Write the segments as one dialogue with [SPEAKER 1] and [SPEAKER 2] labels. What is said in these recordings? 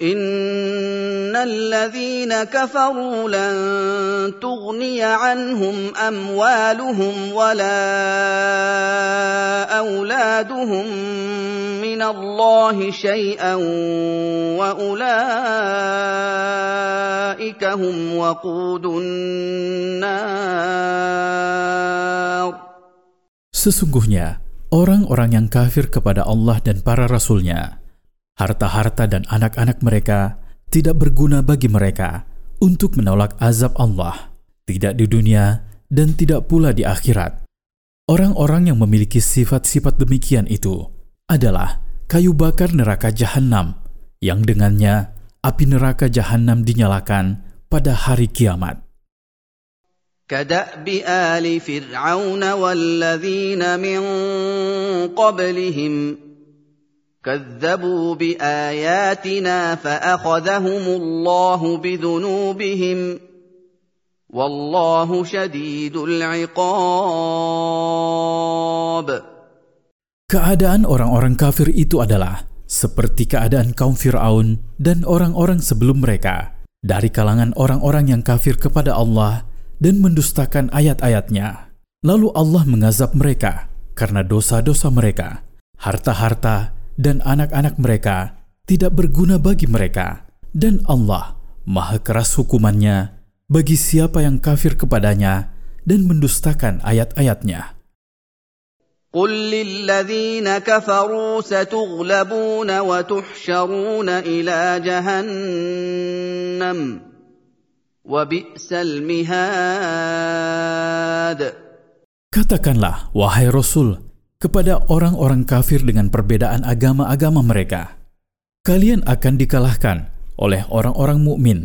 [SPEAKER 1] ان الذين كفروا لن تغني عنهم اموالهم ولا اولادهم من الله شيئا واولئك هم وقود النار.
[SPEAKER 2] Sesungguhnya, orang-orang yang kafir kepada Allah dan para rasulnya harta-harta dan anak-anak mereka tidak berguna bagi mereka untuk menolak azab Allah, tidak di dunia dan tidak pula di akhirat. Orang-orang yang memiliki sifat-sifat demikian itu adalah kayu bakar neraka jahanam yang dengannya api neraka jahanam dinyalakan pada hari kiamat.
[SPEAKER 1] كداب ال فرعون والذين من قبلهم كذبوا باياتنا فاخذهم الله بذنوبهم والله شديد العقاب
[SPEAKER 2] Keadaan orang-orang kafir itu adalah seperti keadaan kaum Firaun dan orang-orang sebelum mereka dari kalangan orang-orang yang kafir kepada Allah dan mendustakan ayat-ayatnya. Lalu Allah mengazab mereka karena dosa-dosa mereka, harta-harta dan anak-anak mereka tidak berguna bagi mereka, dan Allah maha keras hukumannya bagi siapa yang kafir kepadanya dan mendustakan ayat-ayatnya.
[SPEAKER 1] قل للذين كفروا ستغلبون وتحشرون إلى جهنم وبئس المهاد
[SPEAKER 2] Katakanlah, wahai Rasul, kepada orang-orang kafir dengan perbedaan agama-agama mereka. Kalian akan dikalahkan oleh orang-orang mukmin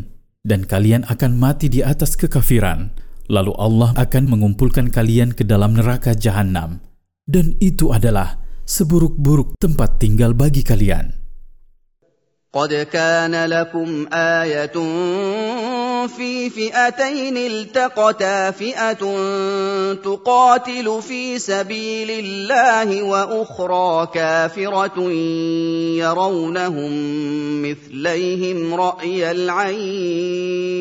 [SPEAKER 2] dan kalian akan mati di atas kekafiran. Lalu Allah akan mengumpulkan kalian ke dalam neraka jahanam. Dan itu adalah seburuk-buruk tempat tinggal bagi kalian.
[SPEAKER 1] قد كان لكم آية في فئتين التقتا فئة تقاتل في سبيل الله وأخرى كافرة يرونهم مثليهم رأي العين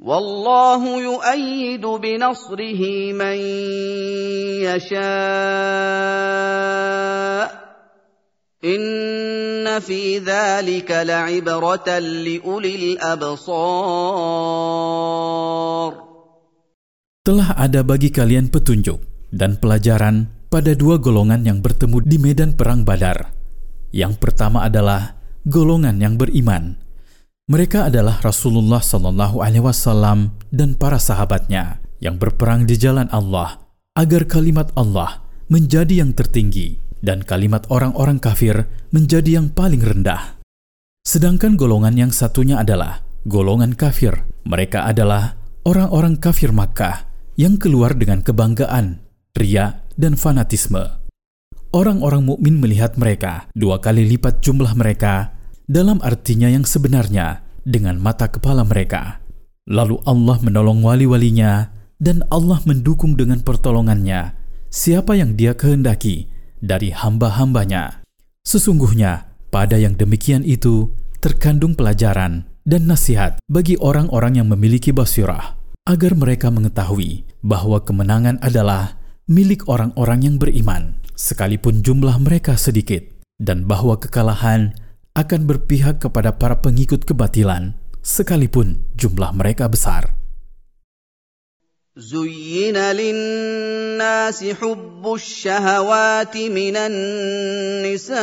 [SPEAKER 1] والله يؤيد بنصره من يشاء إن في ذلك لعبرة لأولي الأبصار
[SPEAKER 2] Telah ada bagi kalian petunjuk dan pelajaran pada dua golongan yang bertemu di medan perang Badar. Yang pertama adalah golongan yang beriman. Mereka adalah Rasulullah Shallallahu Alaihi Wasallam dan para sahabatnya yang berperang di jalan Allah agar kalimat Allah menjadi yang tertinggi dan kalimat orang-orang kafir menjadi yang paling rendah. Sedangkan golongan yang satunya adalah golongan kafir. Mereka adalah orang-orang kafir Makkah yang keluar dengan kebanggaan, ria, dan fanatisme. Orang-orang mukmin melihat mereka dua kali lipat jumlah mereka dalam artinya yang sebenarnya dengan mata kepala mereka. Lalu Allah menolong wali-walinya dan Allah mendukung dengan pertolongannya siapa yang dia kehendaki dari hamba-hambanya. Sesungguhnya pada yang demikian itu terkandung pelajaran dan nasihat bagi orang-orang yang memiliki basirah agar mereka mengetahui bahwa kemenangan adalah milik orang-orang yang beriman, sekalipun jumlah mereka sedikit, dan bahwa kekalahan akan berpihak kepada para pengikut kebatilan, sekalipun jumlah mereka besar.
[SPEAKER 1] زين للناس حب الشهوات من النساء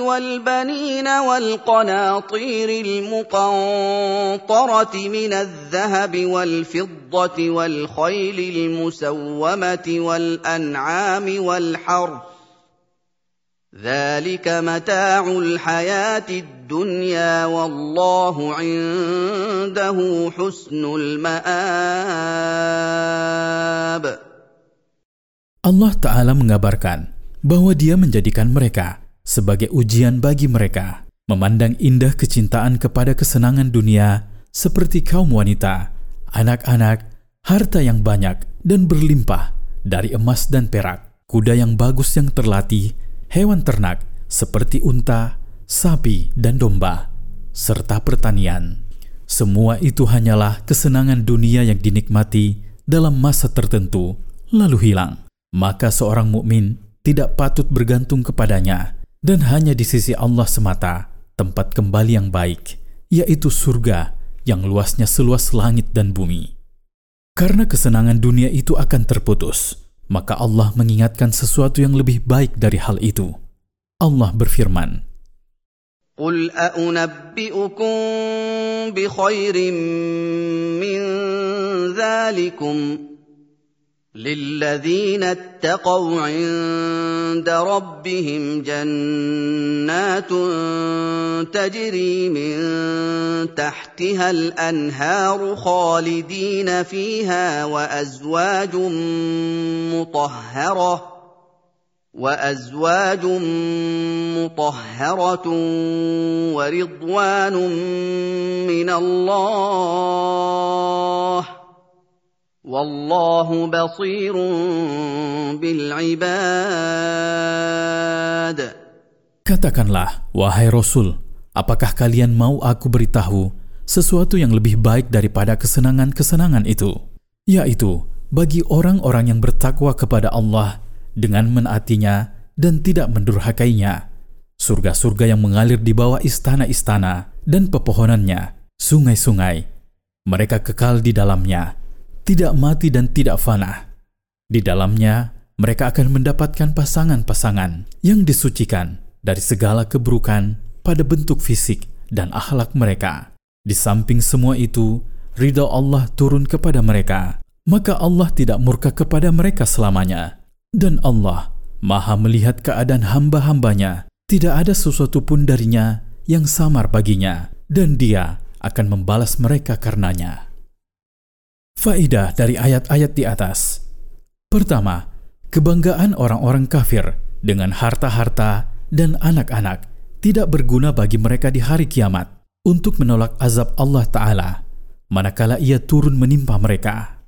[SPEAKER 1] والبنين والقناطير المقنطره من الذهب والفضه والخيل المسومه والانعام والحرث ذلك متاع الحياة الدنيا والله عنده حسن المآب
[SPEAKER 2] Allah Ta'ala mengabarkan bahwa dia menjadikan mereka sebagai ujian bagi mereka, memandang indah kecintaan kepada kesenangan dunia seperti kaum wanita, anak-anak, harta yang banyak dan berlimpah dari emas dan perak, kuda yang bagus yang terlatih, hewan ternak, seperti unta, sapi, dan domba, serta pertanian. Semua itu hanyalah kesenangan dunia yang dinikmati dalam masa tertentu, lalu hilang. Maka seorang mukmin tidak patut bergantung kepadanya, dan hanya di sisi Allah semata tempat kembali yang baik, yaitu surga yang luasnya seluas langit dan bumi. Karena kesenangan dunia itu akan terputus, maka Allah mengingatkan sesuatu yang lebih baik dari hal itu. Allah berfirman,
[SPEAKER 1] قل أأنبئكم بخير من ذلكم للذين اتقوا عند ربهم جنات تجري من تحتها الأنهار خالدين فيها وأزواج مطهرة وأزواج مطهرة ورضوان من الله والله بصير بالعباد
[SPEAKER 2] Katakanlah, wahai Rasul, apakah kalian mau aku beritahu sesuatu yang lebih baik daripada kesenangan-kesenangan itu? Yaitu, bagi orang-orang yang bertakwa kepada Allah dengan menaatinya dan tidak mendurhakainya. Surga-surga yang mengalir di bawah istana-istana dan pepohonannya, sungai-sungai. Mereka kekal di dalamnya, tidak mati dan tidak fana. Di dalamnya, mereka akan mendapatkan pasangan-pasangan yang disucikan dari segala keburukan pada bentuk fisik dan akhlak mereka. Di samping semua itu, ridha Allah turun kepada mereka, maka Allah tidak murka kepada mereka selamanya. Dan Allah maha melihat keadaan hamba-hambanya, tidak ada sesuatu pun darinya yang samar baginya, dan dia akan membalas mereka karenanya. Faidah dari ayat-ayat di atas. Pertama, kebanggaan orang-orang kafir dengan harta-harta dan anak-anak tidak berguna bagi mereka di hari kiamat untuk menolak azab Allah Ta'ala manakala ia turun menimpa mereka.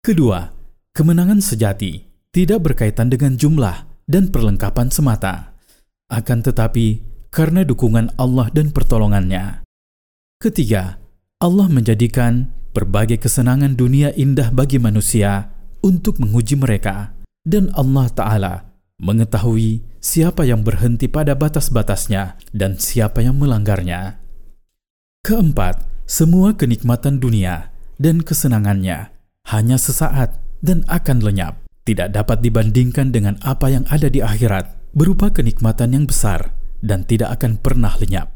[SPEAKER 2] Kedua, kemenangan sejati tidak berkaitan dengan jumlah dan perlengkapan semata, akan tetapi karena dukungan Allah dan pertolongannya. Ketiga, Allah menjadikan berbagai kesenangan dunia indah bagi manusia untuk menguji mereka, dan Allah Ta'ala mengetahui siapa yang berhenti pada batas-batasnya dan siapa yang melanggarnya. Keempat, semua kenikmatan dunia dan kesenangannya hanya sesaat dan akan lenyap, tidak dapat dibandingkan dengan apa yang ada di akhirat, berupa kenikmatan yang besar dan tidak akan pernah lenyap.